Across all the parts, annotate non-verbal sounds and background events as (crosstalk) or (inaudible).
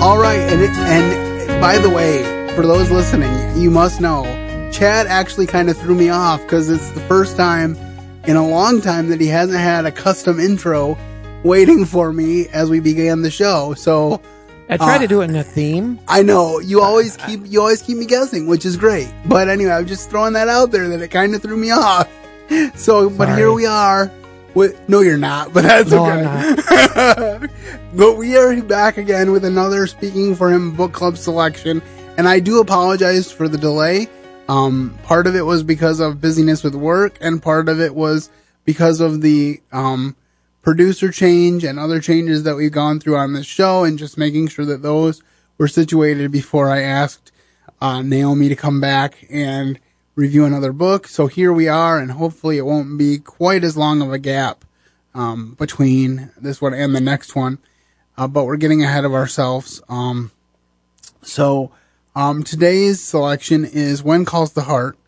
All right, and it, and by the way, for those listening, you must know Chad actually kind of threw me off because it's the first time in a long time that he hasn't had a custom intro waiting for me as we began the show. So I tried Uh, to do it in a theme. I know you always keep you always keep me guessing, which is great. But anyway, I'm just throwing that out there that it kind of threw me off. (laughs) So, but Sorry. here we are. No, you're not, but that's No, okay. (laughs) But we are back again with another Speaking for Him book club selection. And I do apologize for the delay. Um, part of it was because of busyness with work, and part of it was because of the um, producer change and other changes that we've gone through on this show, and just making sure that those were situated before I asked uh, Naomi to come back and review another book. So here we are, and hopefully it won't be quite as long of a gap um, between this one and the next one. Uh, but we're getting ahead of ourselves. Um, so um, today's selection is When Calls the Heart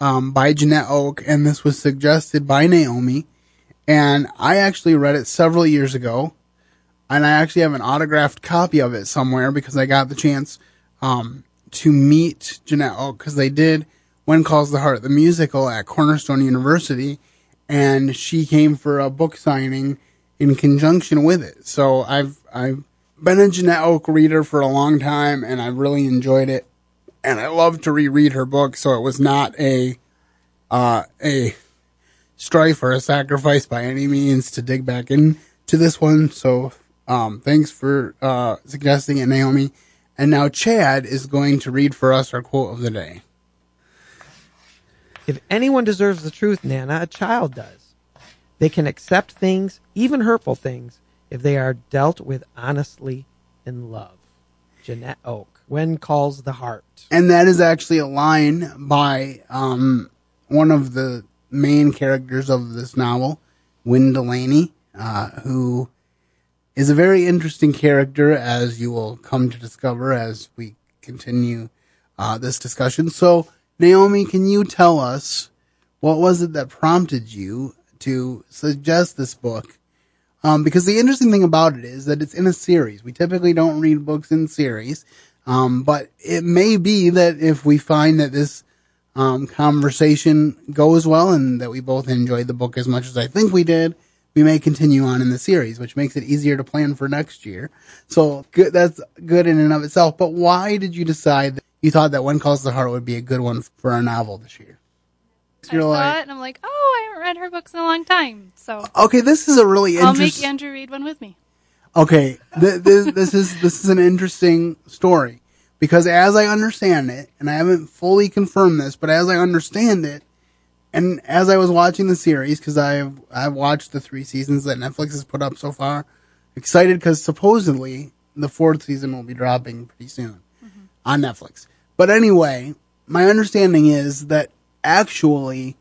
um, by Jeanette Oke, and this was suggested by Naomi. And I actually read it several years ago, and I actually have an autographed copy of it somewhere because I got the chance um, to meet Jeanette Oke because they did When Calls the Heart, the musical at Cornerstone University, and she came for a book signing in conjunction with it. So I've I've been a Jeanette Oke reader for a long time, and I've really enjoyed it. And I love to reread her book, so it was not a uh, a strife or a sacrifice by any means to dig back into this one. So um, thanks for uh, suggesting it, Naomi. And now Chad is going to read for us our quote of the day. If anyone deserves the truth, Nana, a child does. They can accept things, even hurtful things, if they are dealt with honestly in love. Jeanette Oke. When calls the heart. And that is actually a line by um, one of the main characters of this novel, Wynn Delaney, uh, who is a very interesting character, as you will come to discover as we continue uh, this discussion. So, Naomi, can you tell us what was it that prompted you to suggest this book? Um, because the interesting thing about it is that it's in a series. We typically don't read books in series. Um, but it may be that if we find that this um, conversation goes well and that we both enjoyed the book as much as I think we did, we may continue on in the series, which makes it easier to plan for next year. So good, that's good in and of itself. But why did you decide you thought that When Calls the Heart would be a good one for a novel this year? I saw it and I'm like, oh, I haven't read her books in a long time, so okay, this is a really I'll make Andrew read one with me. Okay, th- this this is this is an interesting story because as I understand it, and I haven't fully confirmed this, but as I understand it, and as I was watching the series, because I've I've watched the three seasons that Netflix has put up so far, excited because supposedly the fourth season will be dropping pretty soon mm-hmm. on Netflix. But anyway, my understanding is that actually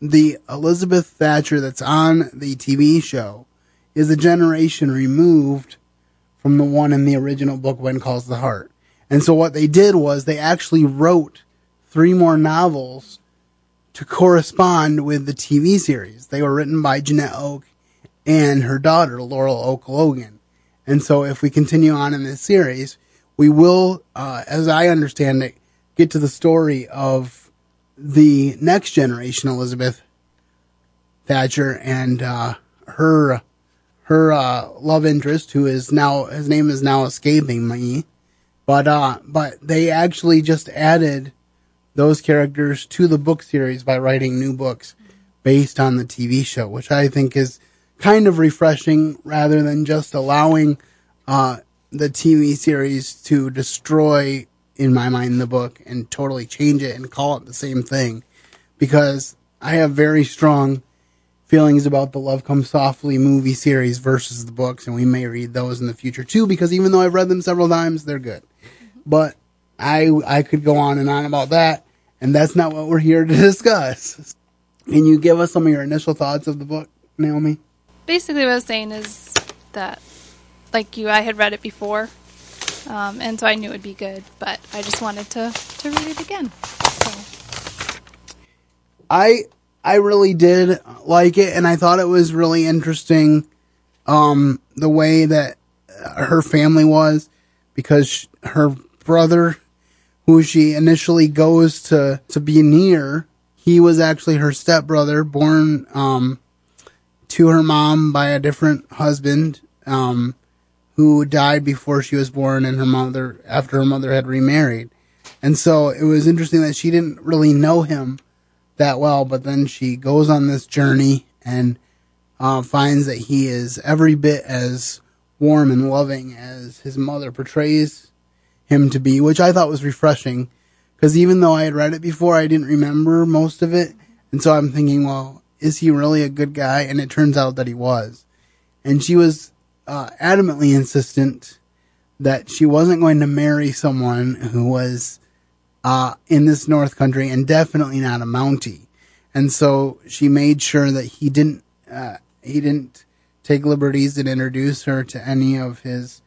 the Elizabeth Thatcher that's on the TV show is a generation removed from the one in the original book When Calls the Heart. And so what they did was they actually wrote three more novels to correspond with the TV series. They were written by Jeanette Oke and her daughter, Laurel Oke Logan. And so if we continue on in this series, we will, uh, as I understand it, get to the story of the next generation Elizabeth Thatcher and uh, her her uh, love interest, who is now his name is now escaping me, but uh, but they actually just added those characters to the book series by writing new books based on the TV show, which I think is kind of refreshing rather than just allowing uh, the TV series to destroy, in my mind, the book and totally change it and call it the same thing. Because I have very strong feelings about the Love Comes Softly movie series versus the books, and we may read those in the future too, because even though I've read them several times, they're good. Mm-hmm. But I I could go on and on about that, and that's not what we're here to (laughs) discuss. Can you give us some of your initial thoughts of the book, Naomi? Basically, what I was saying is that, like you, I had read it before, um, and so I knew it would be good, but I just wanted to, to read it again. So, I I really did like it, and I thought it was really interesting. Um, the way that uh, her family was because her brother, who she initially goes to, to be near, he was actually her stepbrother, born, um, to her mom by a different husband, um, who died before she was born and her mother, after her mother had remarried. And so it was interesting that she didn't really know him that well, but then she goes on this journey and uh, finds that he is every bit as warm and loving as his mother portrays him to be, which I thought was refreshing. Because even though I had read it before, I didn't remember most of it. And so I'm thinking, well, is he really a good guy? And it turns out that he was. And she was uh, adamantly insistent that she wasn't going to marry someone who was uh, in this North Country and definitely not a Mountie. And so she made sure that he didn't uh, he didn't take liberties and introduce her to any of his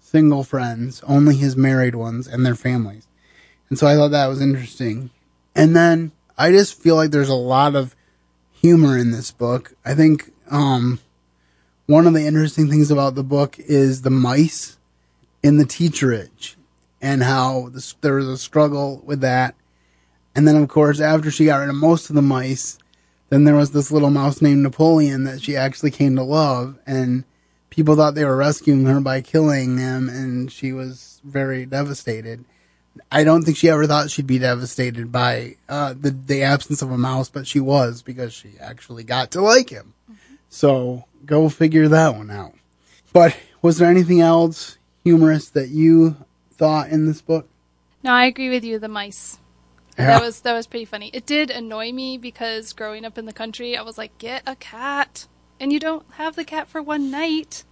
single friends, only his married ones and their families. And so I thought that was interesting. And then I just feel like there's a lot of humor in this book. I think um, one of the interesting things about the book is the mice in the teacherage and how there was a struggle with that. And then, of course, after she got rid of most of the mice, then there was this little mouse named Napoleon that she actually came to love. And people thought they were rescuing her by killing him, and she was very devastated. I don't think she ever thought she'd be devastated by uh, the the absence of a mouse, but she was because she actually got to like him. So go figure that one out. But was there anything else humorous that you thought in this book? No, I agree with you. The mice. Yeah. That was that was pretty funny. It did annoy me because growing up in the country, I was like, get a cat, and you don't have the cat for one night.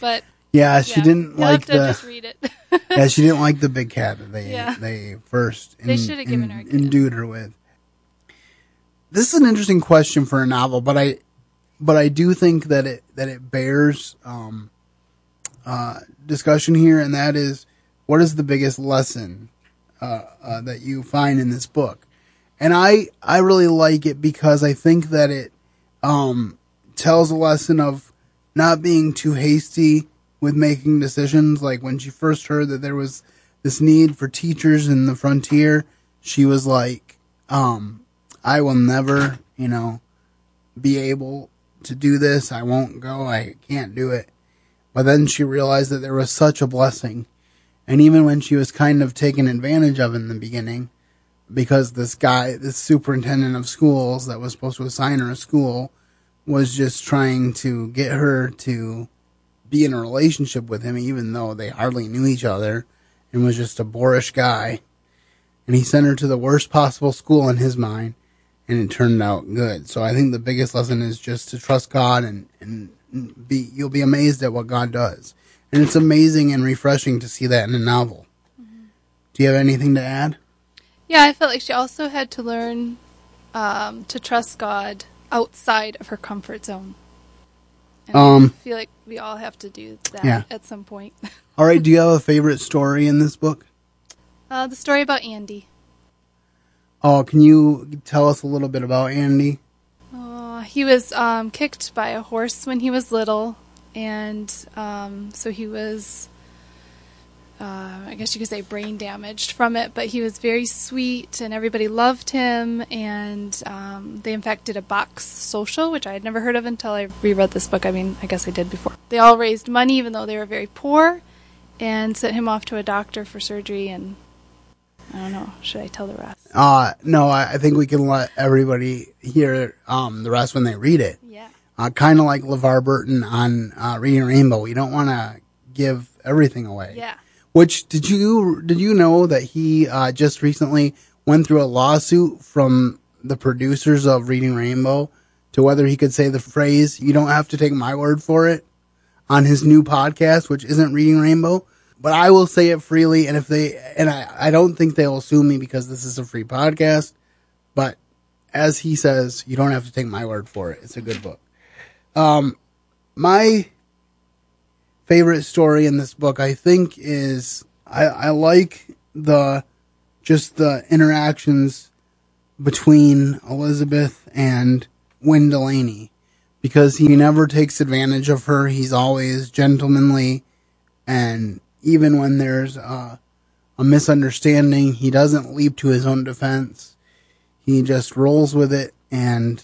But Yeah, she yeah, didn't you'll like have to the just read it. (laughs) yeah she didn't like the big cat that they Yeah. they first They should have given her a kid. endued her with. This is an interesting question for a novel, but I but I do think that it that it bears um, uh, discussion here, and that is what is the biggest lesson uh, uh, that you find in this book? And I I really like it because I think that it um, tells a lesson of not being too hasty with making decisions. Like when she first heard that there was this need for teachers in the frontier, she was like, um, I will never, you know, be able to do this. I won't go. I can't do it. But then she realized that there was such a blessing. And even when she was kind of taken advantage of in the beginning, because this guy, this superintendent of schools that was supposed to assign her a school, was just trying to get her to be in a relationship with him, even though they hardly knew each other, and was just a boorish guy. And he sent her to the worst possible school in his mind, and it turned out good. So I think the biggest lesson is just to trust God and, and be, you'll be amazed at what God does. And it's amazing and refreshing to see that in a novel. Do you have anything to add? yeah, I felt like she also had to learn um, to trust God outside of her comfort zone. And Um, I feel like we all have to do that Yeah. at some point. (laughs) All right. Do you have a favorite story in this book? Uh, the story about Andy. Oh, can you tell us a little bit about Andy? Uh, he was um, kicked by a horse when he was little, and um, so he was, uh, I guess you could say, brain damaged from it. But he was very sweet, and everybody loved him. And um, they, in fact, did a box social, which I had never heard of until I reread this book. I mean, I guess I did before. They all raised money, even though they were very poor, and sent him off to a doctor for surgery. And I don't know, should I tell the rest? Uh, no, I, I think we can let everybody hear um, the rest when they read it. Yeah. Uh, kind of like LeVar Burton on uh, Reading Rainbow. We don't want to give everything away. Yeah. Which did you did you know that he uh, just recently went through a lawsuit from the producers of Reading Rainbow to whether he could say the phrase "You don't have to take my word for it" on his new podcast, which isn't Reading Rainbow. But I will say it freely, and if they and I, I don't think they'll sue me because this is a free podcast. But as he says, you don't have to take my word for it. It's a good book. Um, my favorite story in this book, I think, is I, I like the just the interactions between Elizabeth and Wynn Delaney because he never takes advantage of her. He's always gentlemanly And even when there's uh, a misunderstanding, he doesn't leap to his own defense. He just rolls with it and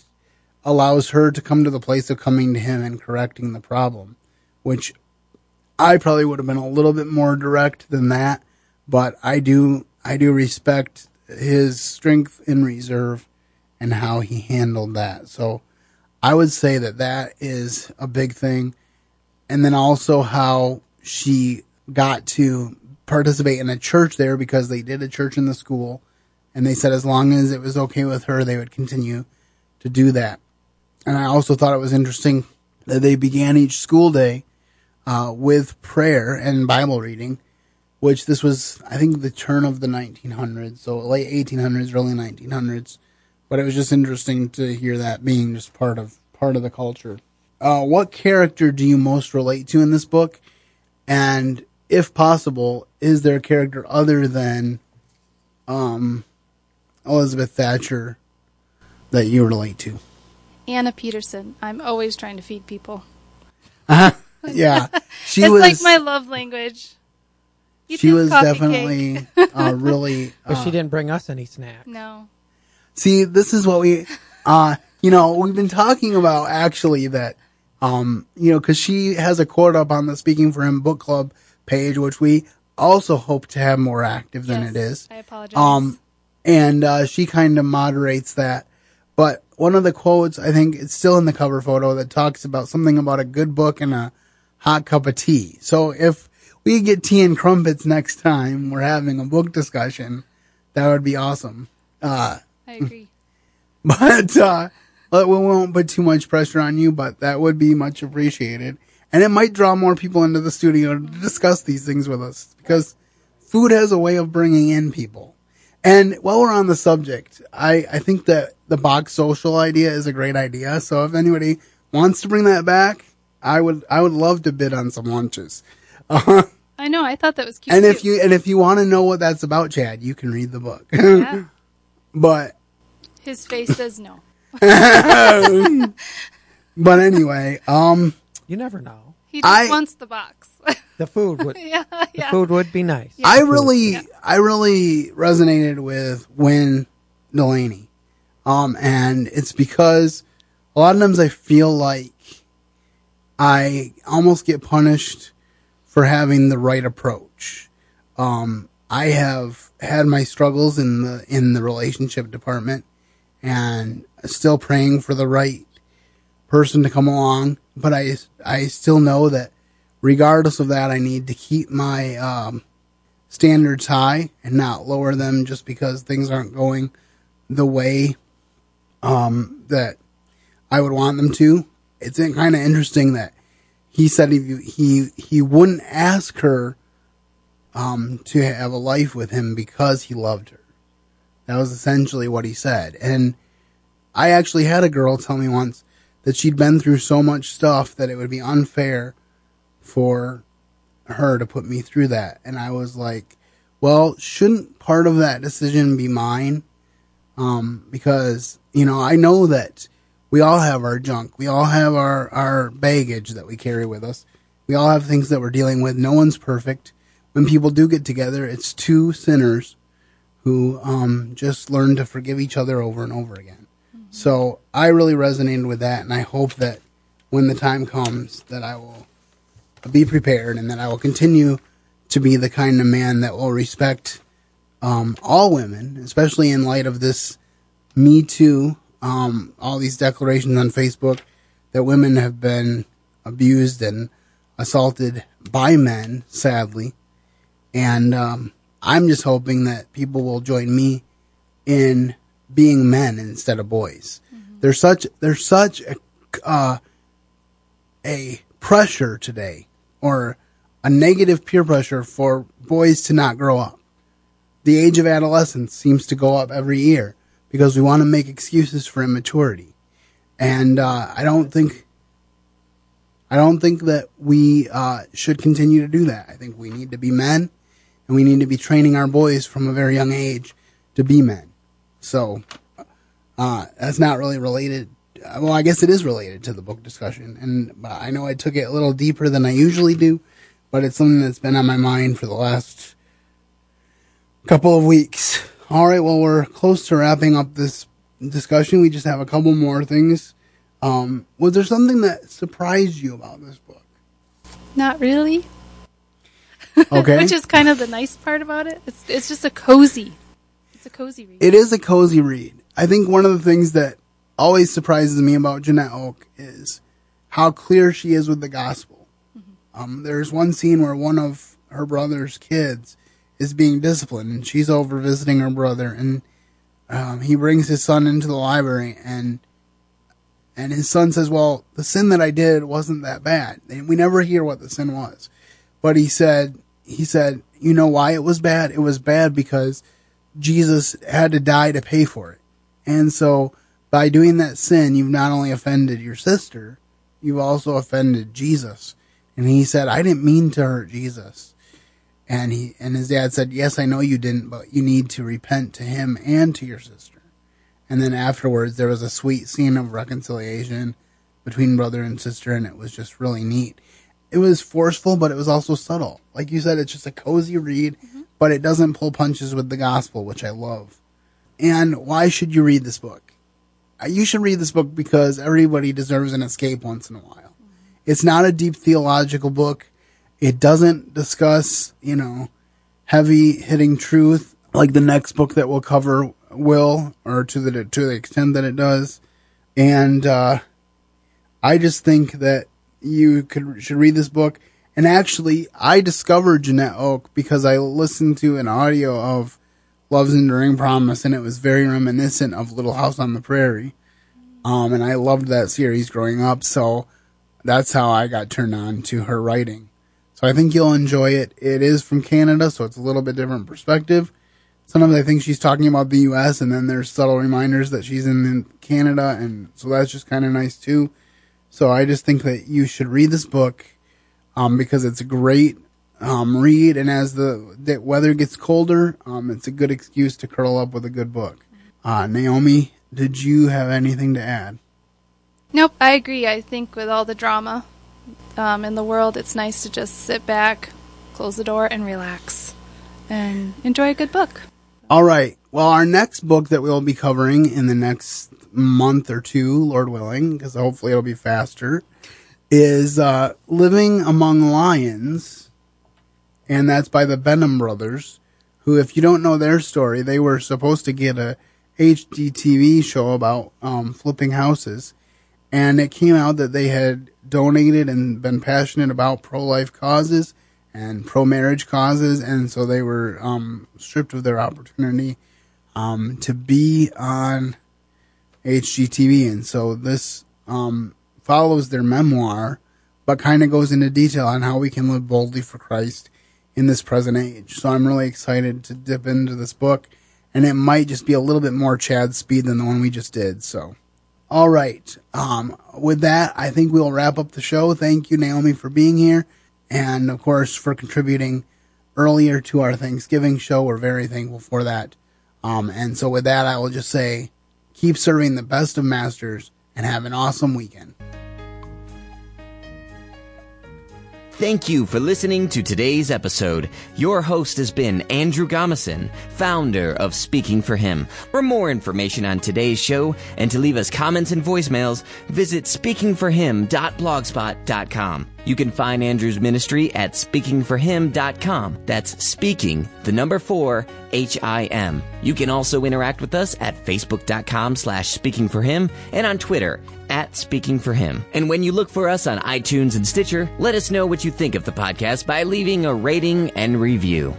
allows her to come to the place of coming to him and correcting the problem, which I probably would have been a little bit more direct than that, but I do I do respect his strength in reserve and how he handled that. So I would say that that is a big thing. And then also how she got to participate in a church there because they did a church in the school and they said as long as it was okay with her, they would continue to do that. And I also thought it was interesting that they began each school day uh, with prayer and Bible reading, which this was, I think, the turn of the 1900s, so late 1800s, early 1900s. But it was just interesting to hear that being just part of part of the culture. Uh, what character do you most relate to in this book? And if possible, is there a character other than um, Elizabeth Thatcher that you relate to? Anna Peterson. I'm always trying to feed people. Uh-huh. yeah, (laughs) she it's was like my love language. Eat she was definitely uh, really. (laughs) But uh, she didn't bring us any snack. no. See, this is what we, uh, you know, we've been talking about actually that, um, you know, cause she has a quote up on the Speaking for Him book club page, which we also hope to have more active than Yes, it is. I apologize. Um, and, uh, she kind of moderates that. But one of the quotes, I think it's still in the cover photo that talks about something about a good book and a hot cup of tea. So if we get tea and crumpets next time we're having a book discussion, that would be awesome. Uh, I agree. (laughs) but uh, but we won't put too much pressure on you, but that would be much appreciated. And it might draw more people into the studio to discuss these things with us because food has a way of bringing in people. And while we're on the subject, I, I think that the box social idea is a great idea. So if anybody wants to bring that back, I would I would love to bid on some lunches. Uh, (laughs) I know. I thought that was cute. and if you and if you want to know what that's about, Chad, you can read the book. (laughs) yeah, but his face says no. (laughs) but anyway, um, You never know. He just I- wants the box. (laughs) The food would yeah, the yeah. food would be nice. Yeah. I really, Yeah. I really resonated with Wynn Delaney. Um, and it's because a lot of times I feel like I almost get punished for having the right approach. Um, I have had my struggles in the, in the relationship department and still praying for the right person to come along, but I, I still know that regardless of that, I need to keep my, um, standards high and not lower them just because things aren't going the way um, that I would want them to. It's kind of interesting that he said he he he wouldn't ask her um, to have a life with him because he loved her. That was essentially what he said. And I actually had a girl tell me once that she'd been through so much stuff that it would be unfair for her to put me through that. And I was like, well, shouldn't part of that decision be mine? Um, because, you know, I know that we all have our junk. We all have our, our baggage that we carry with us. We all have things that we're dealing with. No one's perfect. When people do get together, it's two sinners who, um, just learn to forgive each other over and over again. So I really resonated with that. And I hope that when the time comes that I will be prepared and that I will continue to be the kind of man that will respect um, all women, especially in light of this Me Too, um, all these declarations on Facebook that women have been abused and assaulted by men, sadly. And um, I'm just hoping that people will join me in being men instead of boys. There's such there's such a uh, a pressure today or a negative peer pressure for boys to not grow up. The age of adolescence seems to go up every year because we want to make excuses for immaturity. And uh, I don't think I don't think that we uh, should continue to do that. I think we need to be men and we need to be training our boys from a very young age to be men. So uh, that's not really related. Well, I guess it is related to the book discussion, and I know I took it a little deeper than I usually do, but it's something that's been on my mind for the last couple of weeks. All right, well, we're close to wrapping up this discussion. We just have a couple more things. Um, was there something that surprised you about this book? Not really. Okay. (laughs) Which is kind of the nice part about it. It's it's just a cozy. It's a cozy read. It is a cozy read. I think one of the things that always surprises me about Jeanette Oke is how clear she is with the gospel. Um, there's one scene where one of her brother's kids is being disciplined, and she's over visiting her brother, and um, he brings his son into the library, and and his son says, "Well, the sin that I did wasn't that bad." And we never hear what the sin was, but he said, he said, "You know why it was bad? It was bad because Jesus had to die to pay for it, and so." By doing that sin, you've not only offended your sister, you've also offended Jesus. And he said, I didn't mean to hurt Jesus. And he and his dad said, Yes, I know you didn't, but you need to repent to him and to your sister. And then afterwards there was a sweet scene of reconciliation between brother and sister and it was just really neat. It was forceful, but it was also subtle. Like you said, it's just a cozy read, mm-hmm. But it doesn't pull punches with the gospel, which I love. And why should you read this book? Uh, You should read this book because everybody deserves an escape once in a while. It's not a deep theological book. It doesn't discuss, you know, heavy hitting truth like the next book that we'll cover will, or to the to the extent that it does. And uh, I just think that you could should read this book. And actually, I discovered Jeanette Oke because I listened to an audio of Love's Enduring Promise, and it was very reminiscent of Little House on the Prairie. Um, and I loved that series growing up, so that's how I got turned on to her writing. So I think you'll enjoy it. It is from Canada, so it's a little bit different perspective. Sometimes I think she's talking about the U.S., and then there's subtle reminders that she's in Canada, and so that's just kind of nice too. So I just think that you should read this book um, because it's a great um, read, and as the, the weather gets colder, um, it's a good excuse to curl up with a good book. Uh, Naomi, did you have anything to add? Nope, I agree. I think with all the drama um, in the world, it's nice to just sit back, close the door, and relax, and enjoy a good book. All right. Well, our next book that we'll be covering in the next month or two, Lord willing, because hopefully it'll be faster, is uh, Living Among Lions, and that's by the Benham brothers. Who, if you don't know their story, they were supposed to get a HGTV show about um, flipping houses, and it came out that they had donated and been passionate about pro-life causes and pro-marriage causes, and so they were um, stripped of their opportunity um, to be on HGTV, and so this um, follows their memoir, but kind of goes into detail on how we can live boldly for Christ in this present age. So I'm really excited to dip into this book, and it might just be a little bit more Chad speed than the one we just did. So, all right. Um, with that, I think we'll wrap up the show. Thank you, Naomi, for being here, and of course for contributing earlier to our Thanksgiving show. We're very thankful for that. Um, and so with that, I will just say, keep serving the best of masters and have an awesome weekend. Thank you for listening to today's episode. Your host has been Andrew Gomison, founder of Speaking for Him. For more information on today's show and to leave us comments and voicemails, visit speakingforhim.blogspot.com. You can find Andrew's ministry at speakingforhim.com. That's speaking, the number four, H-I-M. You can also interact with us at facebook.com slash speakingforhim and on Twitter at Speaking for Him. And when you look for us on iTunes and Stitcher, let us know what you think of the podcast by leaving a rating and review.